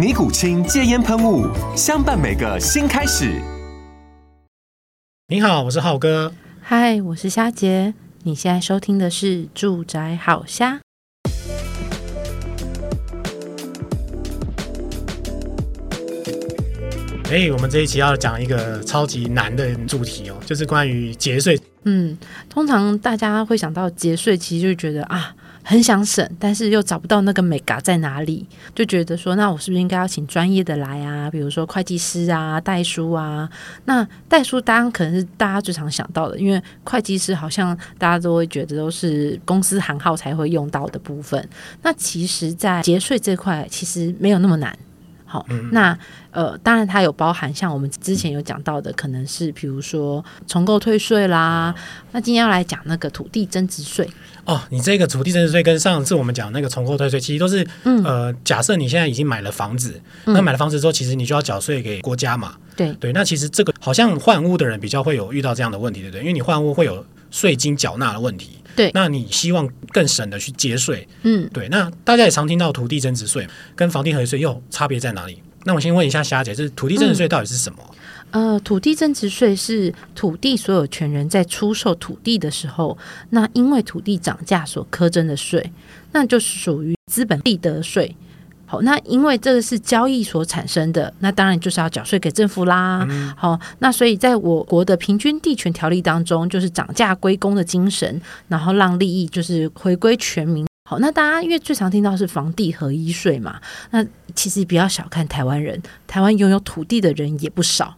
尼古清戒烟喷雾，相伴每个新开始。你好，我是浩哥。嗨，我是虾杰。你现在收听的是《住宅好虾》。哎，我们这一期要讲一个超级难的主题哦，就是关于节税。嗯，通常大家会想到节税，其实就觉得啊。很想省，但是又找不到那个美嘎在哪里，就觉得说，那我是不是应该要请专业的来啊？比如说会计师啊、代书啊。那代书当然可能是大家最常想到的，因为会计师好像大家都会觉得都是公司行号才会用到的部分。那其实，在节税这块，其实没有那么难。好，那呃，当然它有包含像我们之前有讲到的，可能是比如说重构退税啦。那今天要来讲那个土地增值税哦。你这个土地增值税跟上次我们讲那个重构退税，其实都是、嗯、呃，假设你现在已经买了房子，嗯、那买了房子之后，其实你就要缴税给国家嘛。对对，那其实这个好像换屋的人比较会有遇到这样的问题，对不对？因为你换屋会有税金缴纳的问题。对，那你希望更省的去节税，嗯，对。那大家也常听到土地增值税跟房地合一税又差别在哪里？那我先问一下霞姐，就是土地增值税到底是什么？嗯、呃，土地增值税是土地所有权人在出售土地的时候，那因为土地涨价所苛征的税，那就是属于资本利得税。好，那因为这个是交易所产生的，那当然就是要缴税给政府啦。嗯、好，那所以在我国的平均地权条例当中，就是涨价归公的精神，然后让利益就是回归全民。好，那大家因为最常听到是房地合一税嘛，那其实不要小看台湾人，台湾拥有土地的人也不少。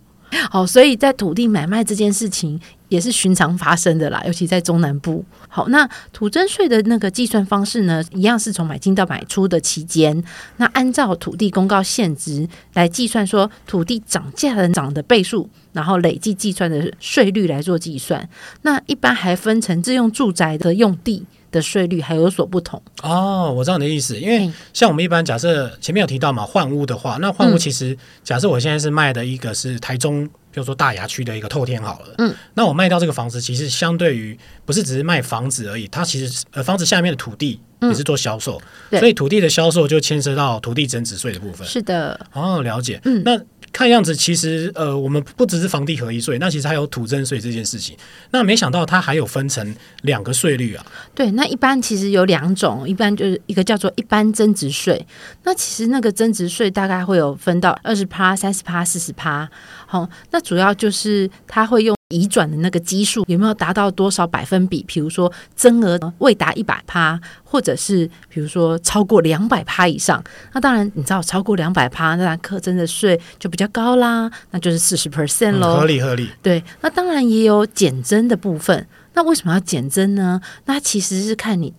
好，所以在土地买卖这件事情也是寻常发生的啦，尤其在中南部。好，那土增税的那个计算方式呢，一样是从买进到买出的期间，那按照土地公告现值来计算，说土地涨价的涨的倍数，然后累计计算的税率来做计算。那一般还分成自用住宅的用地。的税率还有所不同。哦，我知道你的意思，因为像我们一般假设前面有提到嘛，换屋的话，那换屋其实假设我现在是卖的一个是台中，比如说大牙区的一个透天好了，嗯，那我卖掉这个房子，其实相对于不是只是卖房子而已，它其实呃房子下面的土地也是做销售，嗯，所以土地的销售就牵涉到土地增值税的部分。是的，哦，了解，嗯，那。看样子，其实呃，我们不只是房地合一税，那其实还有土增税这件事情。那没想到它还有分成两个税率啊。对，那一般其实有两种，一般就是一个叫做一般增值税。那其实那个增值税大概会有分到二十趴、三十趴、四十趴。好，那主要就是它会用。移转的那个基数有没有达到多少百分比？比如说增额未达一百趴，或者是比如说超过两百趴以上，那当然你知道超过两百趴，那课征的税就比较高啦，那就是四十 percent 喽。合理合理。对，那当然也有减征的部分。那为什么要减征呢？那其实是看你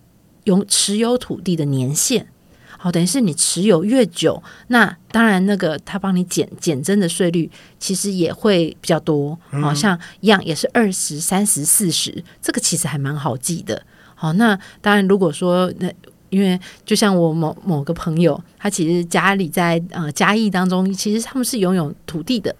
有持有土地的年限。好，等于是你持有越久，那当然那个他帮你减减征的税率其实也会比较多。好像一样也是二十三十四十，这个其实还蛮好记的。好，那当然如果说那因为就像我某某个朋友，他其实家里在呃嘉义当中，其实他们是拥有土地的。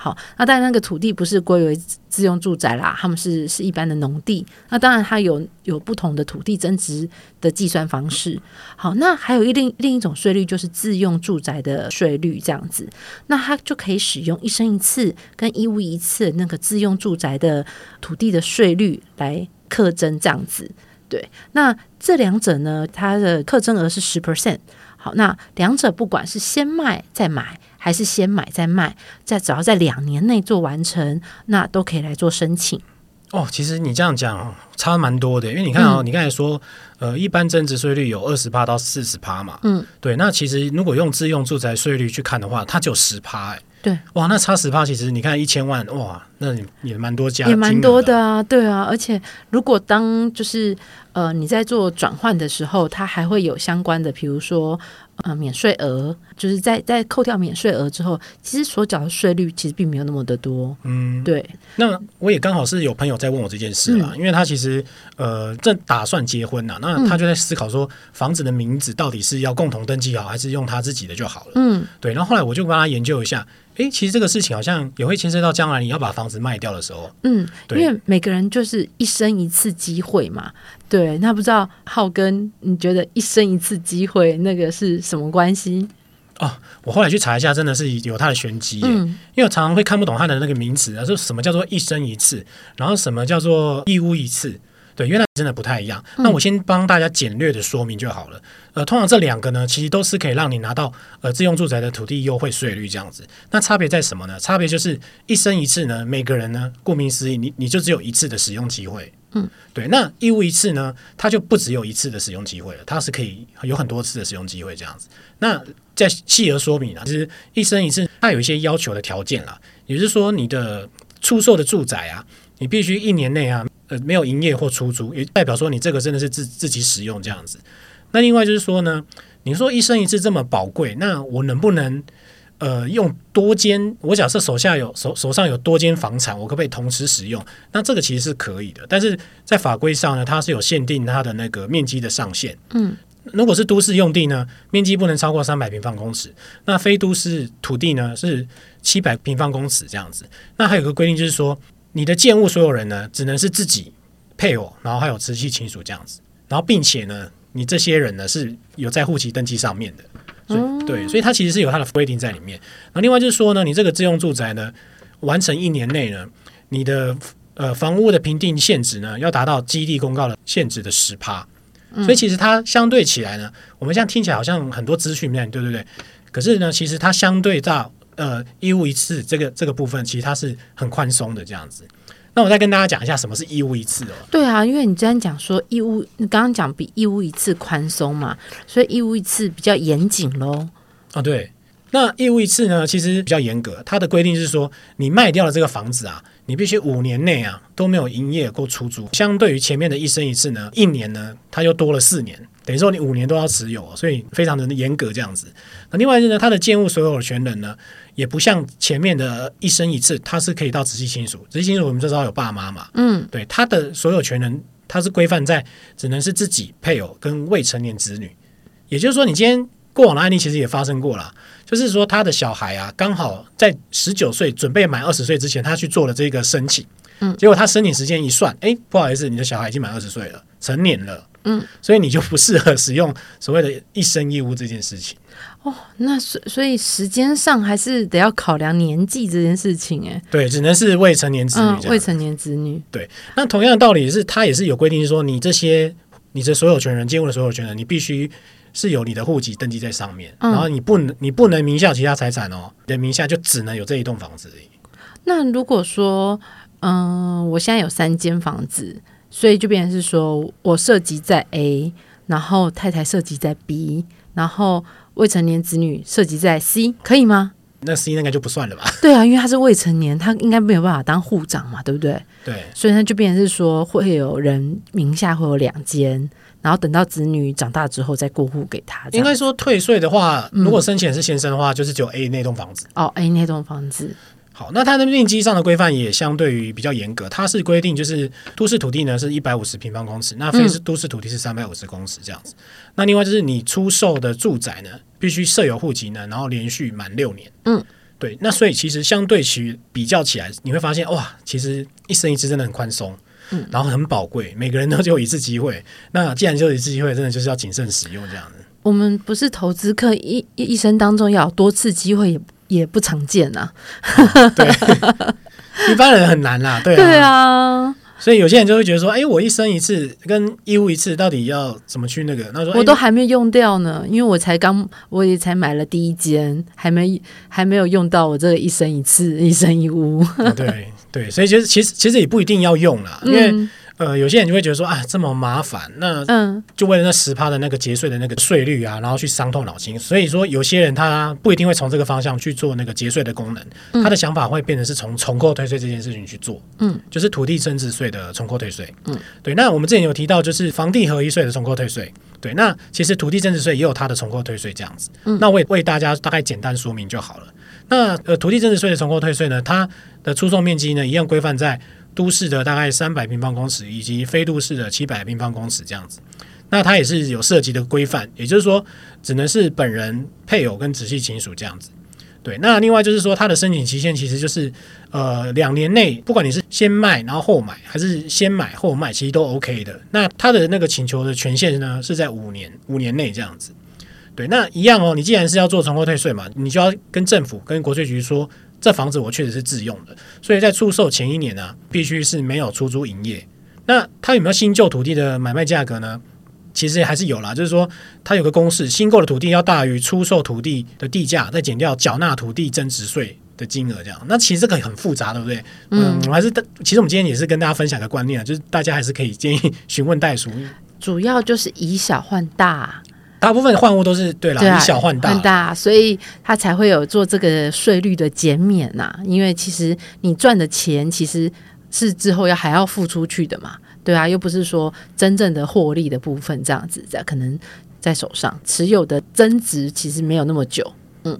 好，那当然那个土地不是归为自用住宅啦，他们是是一般的农地。那当然它有有不同的土地增值的计算方式。好，那还有一另另一种税率就是自用住宅的税率这样子，那它就可以使用一生一次跟一屋一次那个自用住宅的土地的税率来课征这样子。对，那这两者呢，它的课征额是十 percent。好，那两者不管是先卖再买，还是先买再卖，在只要在两年内做完成，那都可以来做申请。哦，其实你这样讲差蛮多的，因为你看哦，嗯、你刚才说，呃，一般增值税率有二十趴到四十趴嘛，嗯，对，那其实如果用自用住宅税率去看的话，它就十趴，哎，对，哇，那差十趴，其实你看一千万，哇，那也蛮多家，也蛮多的啊，对啊，而且如果当就是呃你在做转换的时候，它还会有相关的，比如说。呃，免税额就是在在扣掉免税额之后，其实所缴的税率其实并没有那么的多。嗯，对。那我也刚好是有朋友在问我这件事啦，嗯、因为他其实呃正打算结婚呐，那他就在思考说，房子的名字到底是要共同登记好，还是用他自己的就好了。嗯，对。然后后来我就帮他研究一下。诶，其实这个事情好像也会牵涉到将来你要把房子卖掉的时候。嗯，对，因为每个人就是一生一次机会嘛。对，那不知道浩跟，你觉得一生一次机会那个是什么关系？哦，我后来去查一下，真的是有它的玄机。嗯，因为我常常会看不懂它的那个名词啊，说什么叫做一生一次，然后什么叫做一屋一次。对，原来真的不太一样。那我先帮大家简略的说明就好了。呃，通常这两个呢，其实都是可以让你拿到呃自用住宅的土地优惠税率这样子。那差别在什么呢？差别就是一生一次呢，每个人呢，顾名思义，你你就只有一次的使用机会。嗯，对。那一屋一次呢，它就不只有一次的使用机会了，它是可以有很多次的使用机会这样子。那再细而说明啊，其实一生一次它有一些要求的条件啦，也就是说你的出售的住宅啊，你必须一年内啊。呃，没有营业或出租，也代表说你这个真的是自自己使用这样子。那另外就是说呢，你说一生一次这么宝贵，那我能不能呃用多间？我假设手下有手手上有多间房产，我可不可以同时使用？那这个其实是可以的，但是在法规上呢，它是有限定它的那个面积的上限。嗯，如果是都市用地呢，面积不能超过三百平方公尺；那非都市土地呢是七百平方公尺这样子。那还有个规定就是说。你的建物所有人呢，只能是自己配偶，然后还有直系亲属这样子，然后并且呢，你这些人呢是有在户籍登记上面的，所以、嗯、对，所以它其实是有它的规定在里面。然后另外就是说呢，你这个自用住宅呢，完成一年内呢，你的呃房屋的评定限值呢，要达到基地公告的限值的十趴，所以其实它相对起来呢，我们现在听起来好像很多资讯面对对对，可是呢，其实它相对到。呃，一屋一次这个这个部分，其实它是很宽松的这样子。那我再跟大家讲一下什么是一屋一次哦。对啊，因为你之前讲说一屋，你刚刚讲比一屋一次宽松嘛，所以一屋一次比较严谨喽。啊，对。那一屋一次呢，其实比较严格，它的规定是说，你卖掉了这个房子啊，你必须五年内啊都没有营业过出租。相对于前面的一生一次呢，一年呢，它又多了四年，等于说你五年都要持有，所以非常的严格这样子。那另外呢，它的建物所有权人呢，也不像前面的一生一次，它是可以到直系亲属，直系亲属我们就知道有爸妈嘛，嗯，对，他的所有权人，他是规范在只能是自己配偶跟未成年子女，也就是说，你今天过往的案例其实也发生过了。就是说，他的小孩啊，刚好在十九岁准备满二十岁之前，他去做了这个申请。嗯，结果他申请时间一算，哎，不好意思，你的小孩已经满二十岁了，成年了。嗯，所以你就不适合使用所谓的一生一屋这件事情。哦，那所所以时间上还是得要考量年纪这件事情，哎，对，只能是未成年子女，嗯，未成年子女。对，那同样的道理是，他也是有规定，说你这些你的所有权人，建物的所有权人，你必须。是有你的户籍登记在上面，嗯、然后你不能你不能名下其他财产哦，你的名下就只能有这一栋房子而已。那如果说，嗯、呃，我现在有三间房子，所以就变成是说我涉及在 A，然后太太涉及在 B，然后未成年子女涉及在 C，可以吗？那 C 应该就不算了吧？对啊，因为他是未成年，他应该没有办法当户长嘛，对不对？对，所以他就变成是说会有人名下会有两间。然后等到子女长大之后再过户给他。应该说退税的话，如果申请是先生的话，嗯、就是只有 A 那栋房子。哦，A 那栋房子。好，那它的面积上的规范也相对于比较严格。它是规定就是都市土地呢是一百五十平方公尺，那非是都市土地是三百五十公尺这样子。嗯、那另外就是你出售的住宅呢，必须设有户籍呢，然后连续满六年。嗯，对。那所以其实相对其比较起来，你会发现哇，其实一生一次真的很宽松。嗯，然后很宝贵，每个人都只有一次机会。那既然只有一次机会，真的就是要谨慎使用这样子。我们不是投资客，一一生当中要多次机会也也不常见呐、啊。对，一般人很难啦。对啊。对啊。所以有些人就会觉得说，哎，我一生一次跟一屋一次到底要怎么去那个？那说我都还没用掉呢，因为我才刚我也才买了第一间，还没还没有用到我这个一生一次一生一屋。对对，所以就是其实其实也不一定要用啦，因为。嗯呃，有些人就会觉得说啊，这么麻烦，那嗯，就为了那十趴的那个节税的那个税率啊，然后去伤透脑筋。所以说，有些人他不一定会从这个方向去做那个节税的功能，嗯、他的想法会变成是从重扣退税这件事情去做，嗯，就是土地增值税的重扣退税，嗯，对。那我们之前有提到，就是房地合一税的重扣退税，对。那其实土地增值税也有它的重扣退税这样子，嗯，那我也为大家大概简单说明就好了。那呃，土地增值税的重扣退税呢，它的出售面积呢，一样规范在。都市的大概三百平方公尺，以及非都市的七百平方公尺这样子，那它也是有涉及的规范，也就是说，只能是本人、配偶跟直系亲属这样子。对，那另外就是说，它的申请期限其实就是呃两年内，不管你是先卖然后后买，还是先买后卖，其实都 OK 的。那它的那个请求的权限呢，是在五年五年内这样子。对，那一样哦，你既然是要做重扣退税嘛，你就要跟政府跟国税局说。这房子我确实是自用的，所以在出售前一年呢、啊，必须是没有出租营业。那它有没有新旧土地的买卖价格呢？其实还是有啦，就是说它有个公式，新购的土地要大于出售土地的地价，再减掉缴纳土地增值税的金额，这样。那其实这个很复杂，对不对？嗯，我还是其实我们今天也是跟大家分享个观念啊，就是大家还是可以 建议询问代书，主要就是以小换大。大部分换物都是对啦，以小换大，换大，所以他才会有做这个税率的减免呐、啊。因为其实你赚的钱其实是之后要还要付出去的嘛，对啊，又不是说真正的获利的部分这样子，在可能在手上持有的增值其实没有那么久，嗯。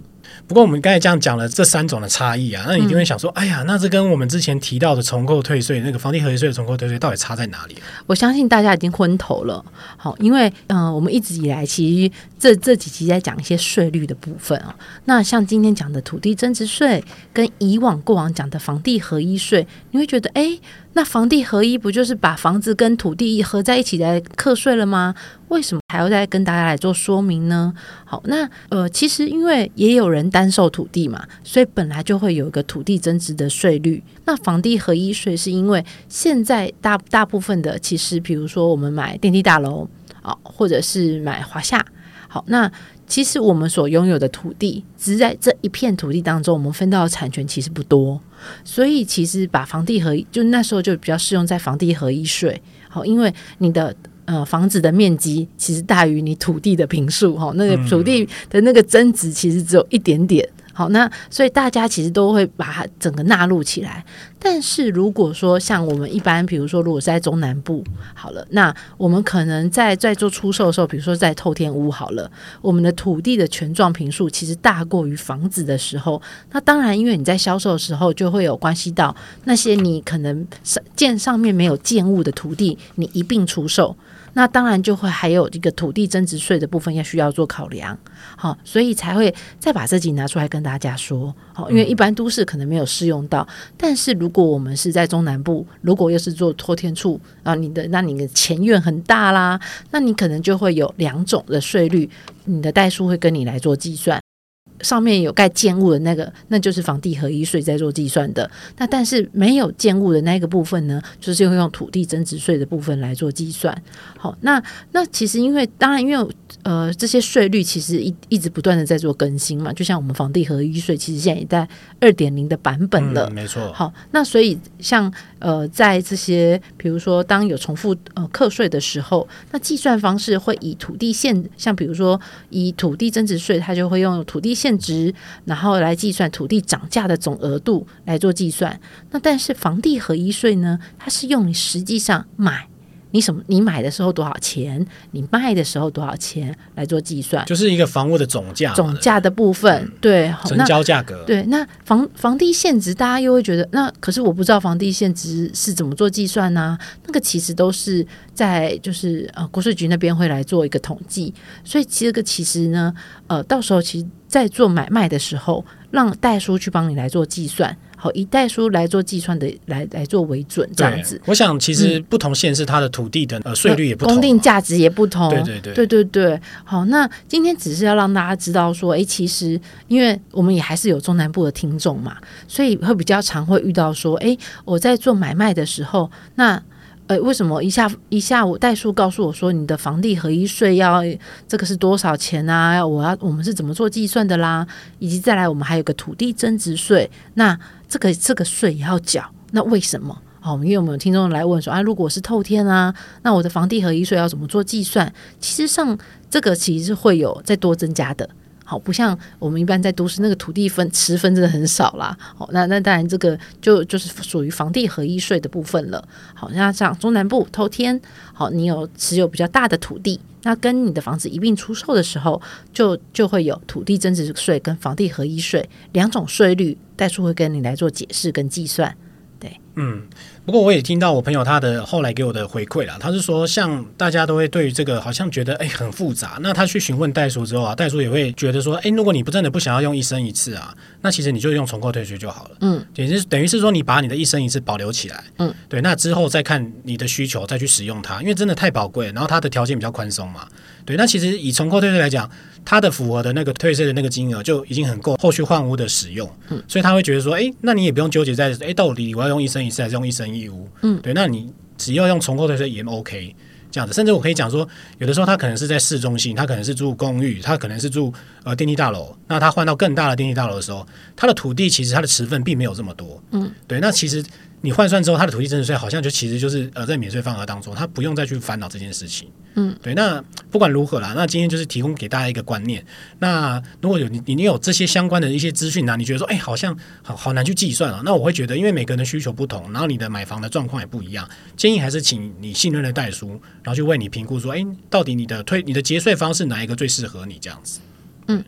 不过我们刚才这样讲了这三种的差异啊，那你一定会想说，嗯、哎呀，那这跟我们之前提到的重构退税那个房地合一税的重构退税到底差在哪里？我相信大家已经昏头了。好，因为嗯、呃，我们一直以来其实这这几集在讲一些税率的部分啊。那像今天讲的土地增值税，跟以往过往讲的房地合一税，你会觉得，哎。那房地合一不就是把房子跟土地合在一起来课税了吗？为什么还要再跟大家来做说明呢？好，那呃，其实因为也有人单售土地嘛，所以本来就会有一个土地增值的税率。那房地合一税是因为现在大大部分的，其实比如说我们买电梯大楼啊，或者是买华夏，好，那。其实我们所拥有的土地，只在这一片土地当中，我们分到的产权其实不多，所以其实把房地合一，就那时候就比较适用在房地合一税。好，因为你的呃房子的面积其实大于你土地的平数，哈，那个土地的那个增值其实只有一点点。好，那所以大家其实都会把它整个纳入起来。但是如果说像我们一般，比如说如果是在中南部，好了，那我们可能在在做出售的时候，比如说在透天屋，好了，我们的土地的权状平数其实大过于房子的时候，那当然因为你在销售的时候就会有关系到那些你可能建上面没有建物的土地，你一并出售。那当然就会还有这个土地增值税的部分要需要做考量，好，所以才会再把这集拿出来跟大家说，好，因为一般都市可能没有适用到，但是如果我们是在中南部，如果又是做托天处啊，你的那你的前院很大啦，那你可能就会有两种的税率，你的代数会跟你来做计算。上面有盖建物的那个，那就是房地合一税在做计算的。那但是没有建物的那个部分呢，就是会用土地增值税的部分来做计算。好，那那其实因为当然因为呃这些税率其实一一直不断的在做更新嘛，就像我们房地合一税其实现在也在二点零的版本了。嗯，没错。好，那所以像呃在这些比如说当有重复呃课税的时候，那计算方式会以土地现像比如说以土地增值税，它就会用土地现现值，然后来计算土地涨价的总额度来做计算。那但是房地合一税呢？它是用你实际上买你什么？你买的时候多少钱？你卖的时候多少钱来做计算？就是一个房屋的总价，总价的部分。嗯、对，成交价格。对，那房房地现值，大家又会觉得，那可是我不知道房地现值是怎么做计算呢、啊？那个其实都是在就是呃国税局那边会来做一个统计。所以其实个其实呢，呃，到时候其实。在做买卖的时候，让代书去帮你来做计算，好以代书来做计算的来来做为准这样子。我想其实不同县市它的土地的呃税率也不同，公定价值也不同。对对对对对对。好，那今天只是要让大家知道说，哎，其实因为我们也还是有中南部的听众嘛，所以会比较常会遇到说，哎，我在做买卖的时候，那。呃，为什么一下一下午代数告诉我说，你的房地合一税要这个是多少钱啊？我要我们是怎么做计算的啦？以及再来，我们还有个土地增值税，那这个这个税也要缴，那为什么？哦，因为我们有听众来问说啊，如果是透天啊，那我的房地合一税要怎么做计算？其实上这个其实是会有再多增加的。好，不像我们一般在都市，那个土地分持分真的很少啦。好，那那当然这个就就是属于房地合一税的部分了。好，那像中南部偷天，好，你有持有比较大的土地，那跟你的房子一并出售的时候，就就会有土地增值税跟房地合一税两种税率，代书会跟你来做解释跟计算。对，嗯。不过我也听到我朋友他的后来给我的回馈了，他是说像大家都会对于这个好像觉得哎很复杂，那他去询问袋鼠之后啊，袋鼠也会觉得说，哎，如果你不真的不想要用一生一次啊，那其实你就用重构退税就好了，嗯，等于是等于是说你把你的一生一次保留起来，嗯，对，那之后再看你的需求再去使用它，因为真的太宝贵，然后它的条件比较宽松嘛，对，那其实以重扣退税来讲，它的符合的那个退税的那个金额就已经很够后续换屋的使用，嗯，所以他会觉得说，哎，那你也不用纠结在哎到底我要用一生一世还是用一生一。义务，嗯，对，那你只要用重扣退税也 OK，这样子，甚至我可以讲说，有的时候他可能是在市中心，他可能是住公寓，他可能是住呃电梯大楼，那他换到更大的电梯大楼的时候，他的土地其实他的持分并没有这么多，嗯，对，那其实。你换算之后，他的土地增值税好像就其实就是呃在免税范额当中，他不用再去烦恼这件事情。嗯，对。那不管如何啦，那今天就是提供给大家一个观念。那如果有你你有这些相关的一些资讯呢，你觉得说哎好像好好难去计算啊？那我会觉得，因为每个人的需求不同，然后你的买房的状况也不一样，建议还是请你信任的代书，然后去为你评估说，哎，到底你的退你的节税方式哪一个最适合你这样子？嗯。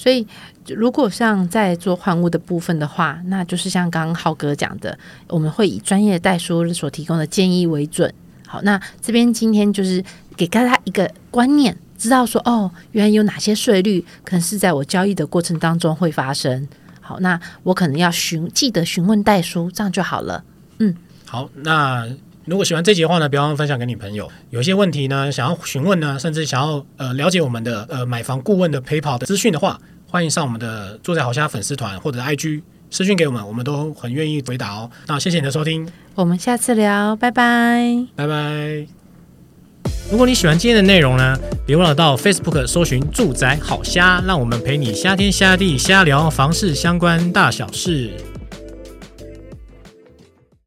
所以，如果像在做换物的部分的话，那就是像刚刚浩哥讲的，我们会以专业代书所提供的建议为准。好，那这边今天就是给大家一个观念，知道说哦，原来有哪些税率可能是在我交易的过程当中会发生。好，那我可能要询记得询问代书，这样就好了。嗯，好，那如果喜欢这集的话呢，别忘了分享给你朋友。有一些问题呢，想要询问呢，甚至想要呃了解我们的呃买房顾问的陪跑的资讯的话，欢迎上我们的住宅好虾粉丝团或者 IG 私讯给我们，我们都很愿意回答哦。那谢谢你的收听，我们下次聊，拜拜，拜拜。如果你喜欢今天的内容呢，别忘了到 Facebook 搜寻住宅好虾，让我们陪你虾天虾地瞎聊房事相关大小事。